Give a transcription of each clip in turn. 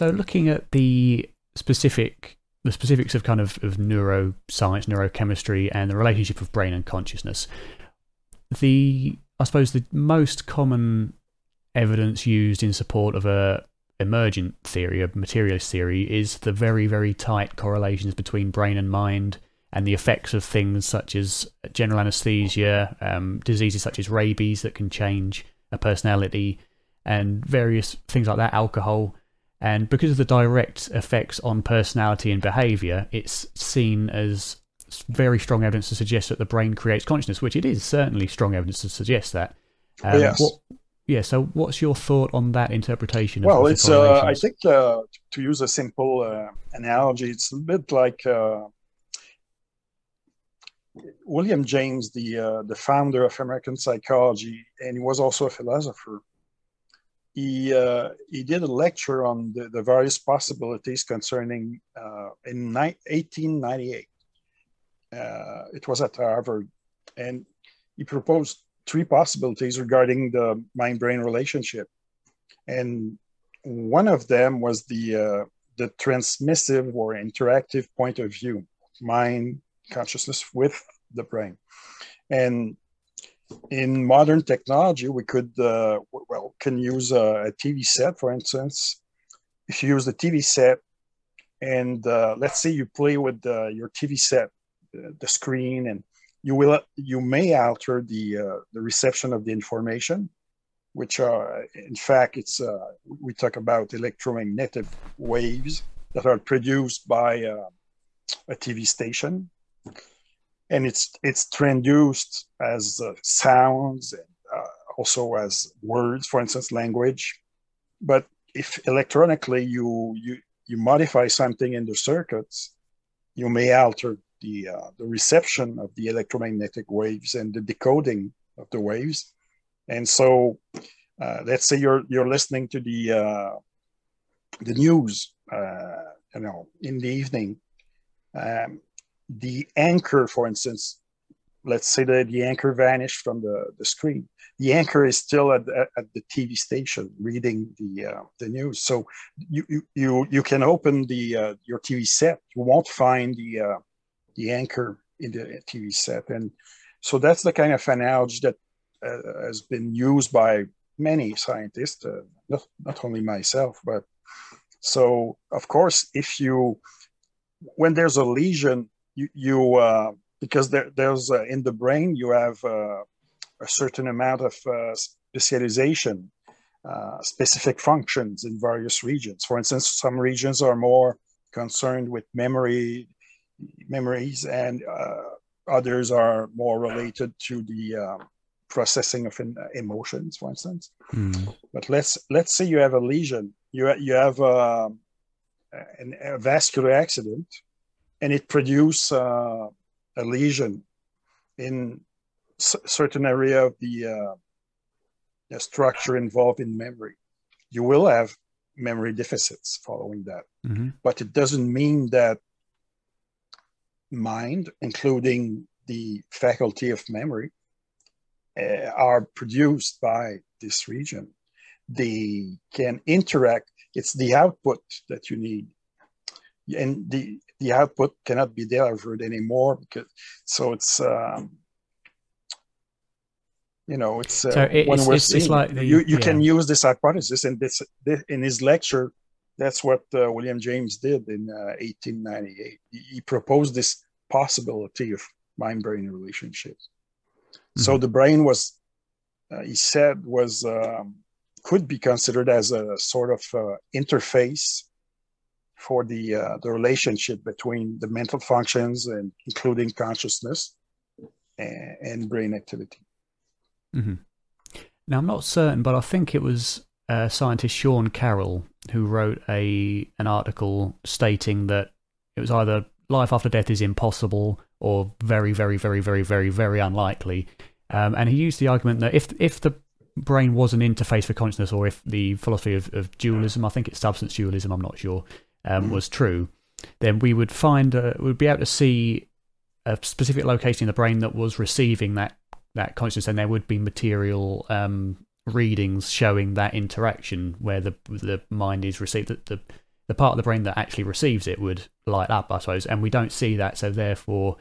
So, looking at the specific the specifics of kind of, of neuroscience, neurochemistry, and the relationship of brain and consciousness, the I suppose the most common evidence used in support of a emergent theory, a materialist theory, is the very, very tight correlations between brain and mind and the effects of things such as general anesthesia, um, diseases such as rabies that can change a personality, and various things like that, alcohol. And because of the direct effects on personality and behavior, it's seen as very strong evidence to suggest that the brain creates consciousness, which it is certainly strong evidence to suggest that. Um, yes. What, yeah. So, what's your thought on that interpretation? well, it's. Uh, I think uh, to use a simple uh, analogy, it's a bit like uh, William James, the uh, the founder of American psychology, and he was also a philosopher. He uh, he did a lecture on the, the various possibilities concerning uh, in ni- 1898. Uh, it was at Harvard, and he proposed three possibilities regarding the mind-brain relationship, and one of them was the uh, the transmissive or interactive point of view, mind consciousness with the brain. And in modern technology, we could, uh, well, can use a, a, TV set, for instance. If you use the TV set, and uh, let's say you play with uh, your TV set, the screen, and you will, you may alter the uh, the reception of the information, which are, in fact, it's uh, we talk about electromagnetic waves that are produced by uh, a TV station and it's it's transduced as uh, sounds and uh, also as words, for instance, language. But if electronically you you you modify something in the circuits, you may alter the uh, the reception of the electromagnetic waves and the decoding of the waves. And so, uh, let's say you're you're listening to the uh, the news, uh, you know, in the evening. Um, the anchor, for instance, let's say that the anchor vanished from the, the screen. The anchor is still at, at the TV station reading the uh, the news. So you you you can open the uh, your TV set. You won't find the uh, the anchor in the TV set, and so that's the kind of analogy that uh, has been used by many scientists, uh, not not only myself, but so of course if you when there's a lesion you, you uh, because there, there's uh, in the brain you have uh, a certain amount of uh, specialization, uh, specific functions in various regions. For instance, some regions are more concerned with memory, memories, and uh, others are more related to the um, processing of emotions, for instance. Mm. But let's let's say you have a lesion, you you have um, a vascular accident and it produce uh, a lesion in certain area of the, uh, the structure involved in memory. You will have memory deficits following that, mm-hmm. but it doesn't mean that mind, including the faculty of memory, uh, are produced by this region. They can interact. It's the output that you need, and the the output cannot be delivered anymore because so it's um, you know it's uh, so it, when it's, we're it's, seeing, it's like the, you you yeah. can use this hypothesis and this, this in his lecture that's what uh, William James did in uh, 1898 he, he, proposed this possibility of mind brain relationships mm-hmm. so the brain was uh, he said was um, could be considered as a sort of uh, interface for the uh, the relationship between the mental functions and including consciousness and, and brain activity. Mm-hmm. Now, I'm not certain, but I think it was uh, scientist Sean Carroll who wrote a an article stating that it was either life after death is impossible or very, very, very, very, very, very unlikely. Um, and he used the argument that if if the brain was an interface for consciousness, or if the philosophy of, of dualism, I think it's substance dualism, I'm not sure, um, mm. was true, then we would find uh, we'd be able to see a specific location in the brain that was receiving that that consciousness, and there would be material um, readings showing that interaction where the the mind is received the, the the part of the brain that actually receives it would light up, I suppose, and we don't see that, so therefore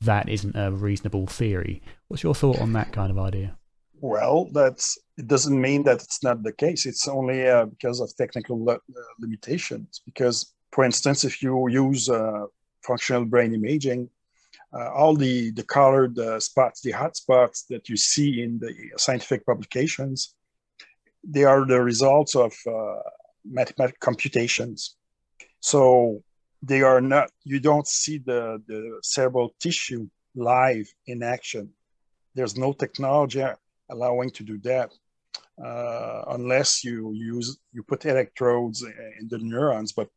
that isn't a reasonable theory. What's your thought on that kind of idea? Well, that's it doesn't mean that it's not the case. It's only uh, because of technical uh, limitations. Because, for instance, if you use uh, functional brain imaging, uh, all the the colored uh, spots, the hot spots that you see in the scientific publications, they are the results of uh, mathematical computations. So they are not. You don't see the the cerebral tissue live in action. There's no technology allowing to do that uh, unless you use you put electrodes in the neurons. But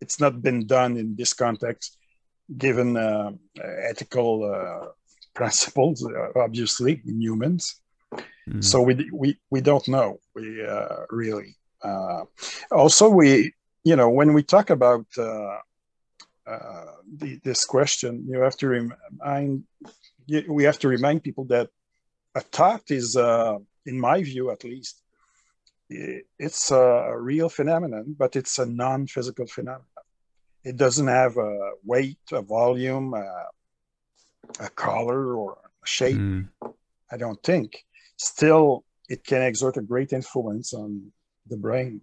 it's not been done in this context, given uh, ethical uh, principles, uh, obviously in humans. Mm. So we we we don't know. We uh, really. Uh, also, we you know when we talk about uh, uh, the, this question, you have to remind we have to remind people that a thought is, uh, in my view at least, it's a real phenomenon, but it's a non-physical phenomenon. It doesn't have a weight, a volume, a, a color, or a shape. Mm. I don't think. Still, it can exert a great influence on the brain.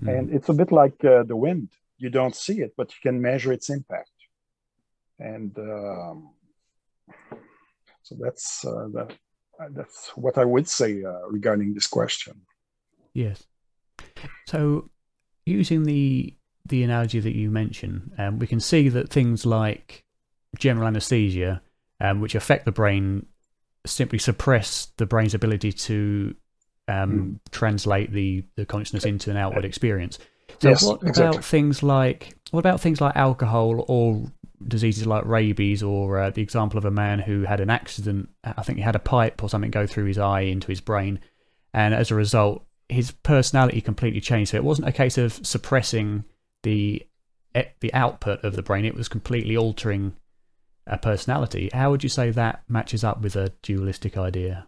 Mm. And it's a bit like uh, the wind. You don't see it, but you can measure its impact. And um, so that's uh, that, that's what I would say uh, regarding this question. Yes. So, using the the analogy that you mentioned, um, we can see that things like general anesthesia, um, which affect the brain, simply suppress the brain's ability to um, mm. translate the, the consciousness into an outward experience. So yes, what exactly. about things like what about things like alcohol or diseases like rabies, or uh, the example of a man who had an accident? I think he had a pipe or something go through his eye into his brain, and as a result, his personality completely changed. So it wasn't a case of suppressing the the output of the brain; it was completely altering a personality. How would you say that matches up with a dualistic idea?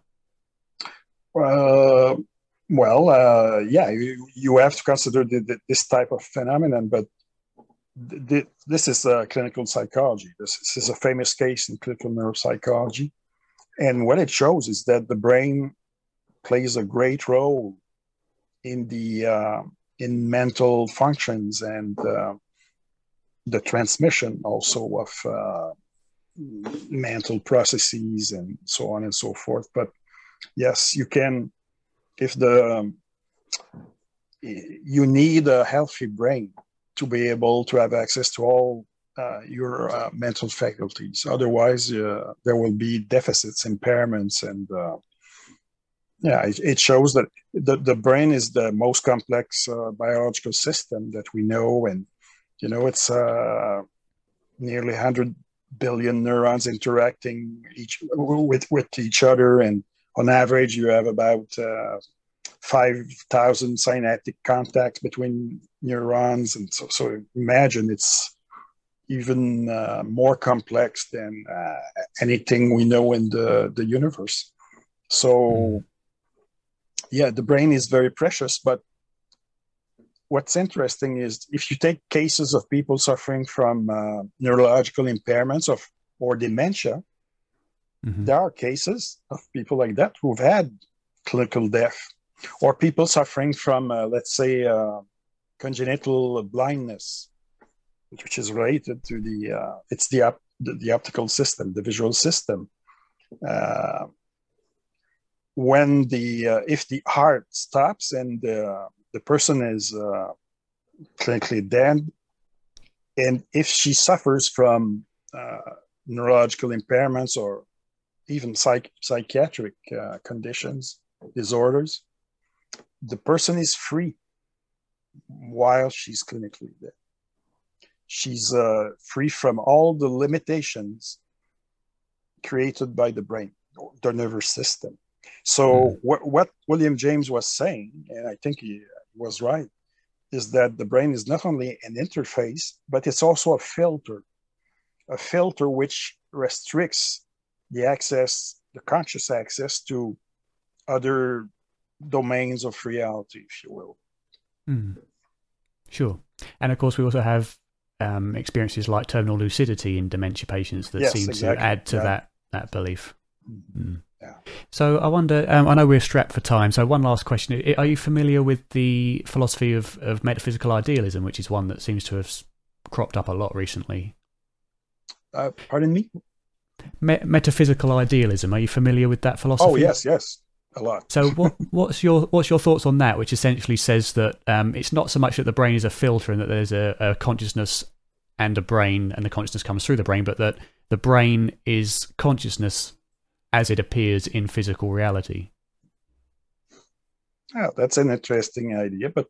Uh, well, uh, yeah, you, you have to consider the, the, this type of phenomenon, but this is uh, clinical psychology. This, this, is a famous case in clinical neuropsychology. And what it shows is that the brain plays a great role in the uh, in mental functions and uh, the transmission also of uh, mental processes and so on and so forth. But yes, you can, if the, um, you need a healthy brain to be able to have access to all uh, your uh, mental faculties. Otherwise, uh, there will be deficits, impairments, and uh, yeah, it, it, shows that the, the brain is the most complex uh, biological system that we know. And, you know, it's uh, nearly 100 billion neurons interacting each with, with each other. And on average, you have about 5,000 synaptic contacts between neurons. And so, so imagine it's even uh, more complex than uh, anything we know in the, the universe. So, yeah, the brain is very precious. But what's interesting is if you take cases of people suffering from uh, neurological impairments of, or dementia, Mm-hmm. There are cases of people like that who've had clinical death, or people suffering from, uh, let's say, uh, congenital blindness, which is related to the uh, it's the, op- the, the optical system, the visual system. Uh, when the uh, if the heart stops and the the person is uh, clinically dead, and if she suffers from neurological impairments or even psych- psychiatric conditions, disorders, the person is free while she's clinically dead. She's uh, free from all the limitations created by the brain, the nervous system. So, mm. what, what William James was saying, and I think he was right, is that the brain is not only an interface, but it's also a filter, a filter which restricts the access, the conscious access to other domains of reality, if you will. Mm. Sure. And of course, we also have um, experiences like terminal lucidity in dementia patients that Yes, seem exactly. to add to Yeah. that, that belief. Mm. Yeah. So I wonder, um, I know we're strapped for time, so one last question. Are you familiar with the philosophy of, of metaphysical idealism, which is one that seems to have cropped up a lot recently? Uh, pardon me? Me- metaphysical idealism, are you familiar with that philosophy? Oh, yes, yes, a lot. So what, what's your what's your thoughts on that? Which essentially says that um, it's not so much that the brain is a filter and that there's a, a consciousness and a brain, and the consciousness comes through the brain, but that the brain is consciousness as it appears in physical reality. Yeah, that's an interesting idea, but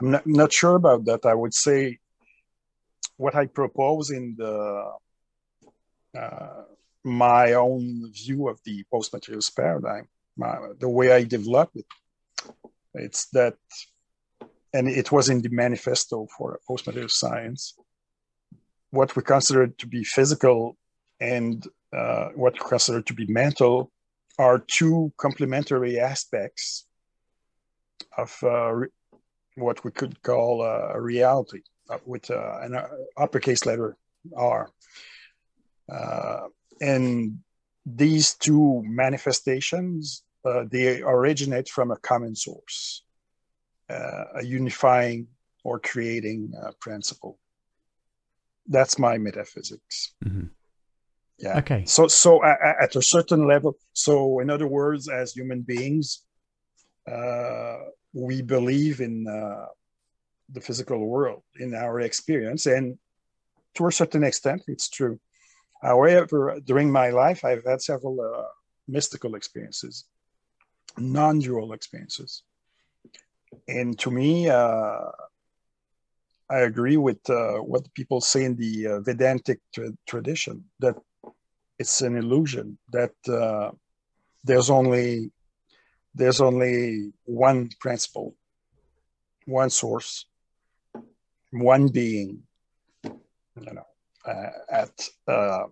I'm not, not sure about that. I would say what I propose in the uh, my own view of the post-materials paradigm, my, the way I developed it, it's that, and it was in the manifesto for post-material science, what we consider to be physical and uh, what we consider to be mental are two complementary aspects of uh, re- what we could call uh, a reality uh, with uh, an uh, uppercase letter R. Uh, and these two manifestations, uh, they originate from a common source, uh, a unifying or creating uh, principle. That's my metaphysics. Mhm. Yeah. Okay. So, so at a certain level, so in other words, as human beings, uh, we believe in uh, the physical world, in our experience, and to a certain extent, it's true. However, during my life, I've had several uh, mystical experiences, non-dual experiences, and to me, uh, I agree with uh, what people say in the uh, Vedantic tra- tradition that it's an illusion that uh, there's only there's only one principle, one source, one being, you know, uh, at uh,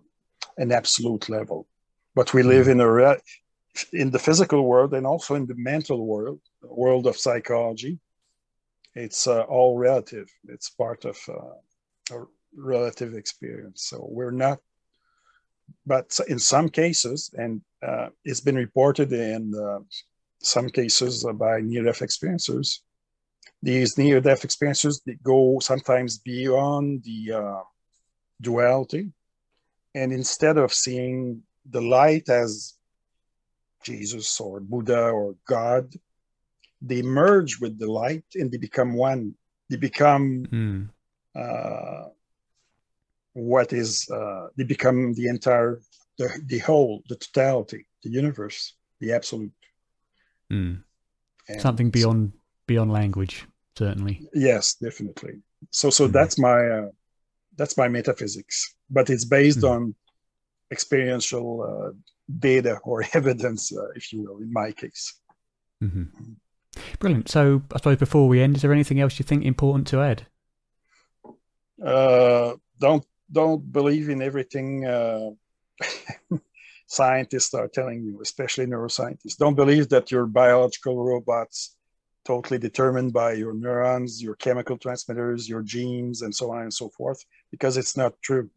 an absolute level. But we live in a re- in the physical world and also in the mental world, world of psychology. It's uh, all relative. It's part of uh, a relative experience. So we're not but in some cases, and uh, it's been reported in uh, some cases by near-death experiencers, these near-death experiences they go sometimes beyond the uh, duality, and instead of seeing the light as Jesus or Buddha or God, they merge with the light and they become one. They become Mm. uh, what is uh, they become the entire the, the whole the totality the universe the absolute Mm. Something beyond beyond language, certainly. yes definitely so so Mhm. that's my uh, that's my metaphysics but it's based Mhm. on experiential uh, data or evidence uh, if you will in my case hmm Brilliant. So, I suppose before we end, is there anything else you think important to add? uh, don't don't believe in everything uh, scientists are telling you, especially neuroscientists. Don't believe that your biological robots totally determined by your neurons, your chemical transmitters, your genes, and so on and so forth, because it's not true.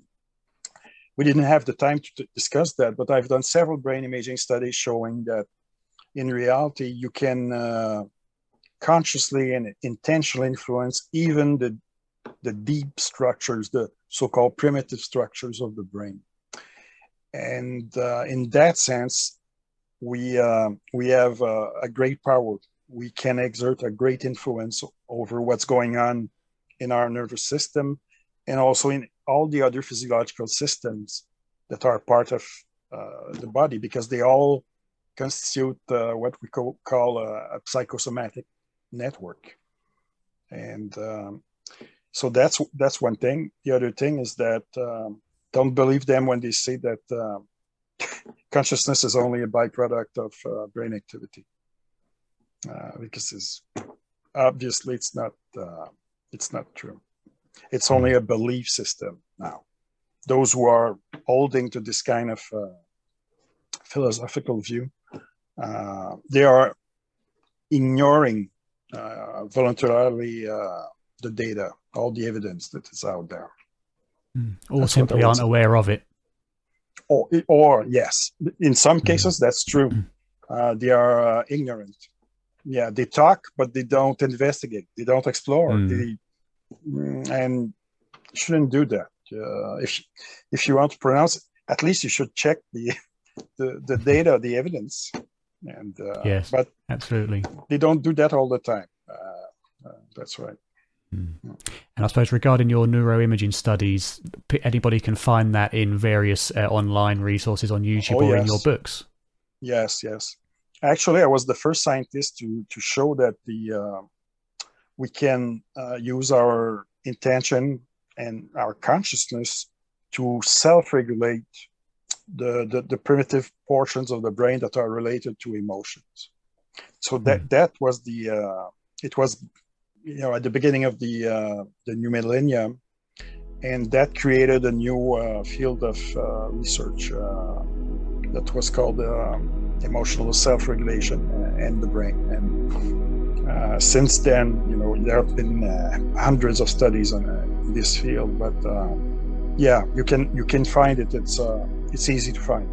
We didn't have the time to, to discuss that, but I've done several brain imaging studies showing that in reality, you can uh, consciously and intentionally influence even the the deep structures, the so-called primitive structures of the brain. And uh, in that sense, we uh, we have a great power. We can exert a great influence over what's going on in our nervous system, and also in all the other physiological systems that are part of uh, the body, because they all constitute uh, what we co- call a, a psychosomatic network. And um, so that's that's one thing. The other thing is that um, don't believe them when they say that um, consciousness is only a byproduct of uh, brain activity, uh, because it's obviously it's not uh, it's not true. It's only a belief system now. Those who are holding to this kind of uh, philosophical view, uh, they are ignoring uh, voluntarily uh, the data, all the evidence that is out there. Mm. Or that's simply aren't aware of it. Or, or yes, in some hmm. cases mm. that's true. Hmm. Uh, they are uh, ignorant. Yeah, they talk, but they don't investigate. They don't explore. Mm. They, mm, and shouldn't do that. Uh, if if you want to pronounce it, at least you should check the the, the data, the evidence. And uh, yes, but absolutely, they don't do that all the time. Uh, uh, that's right. Mm. And I suppose regarding your neuroimaging studies, anybody can find that in various uh, online resources on YouTube oh, or yes. in your books. Yes, yes. Actually, I was the first scientist to to show that the uh, we can uh, use our intention and our consciousness to self-regulate the, the, the primitive portions of the brain that are related to emotions. So that mm. that was the uh, it was you know at the beginning of the uh, the new millennium, and that created a new uh, field of uh, research uh, that was called um, emotional self-regulation and the brain. And uh, since then, you know, there have been uh, hundreds of studies on uh, this field, but uh, yeah, you can you can find it. It's it's easy to find.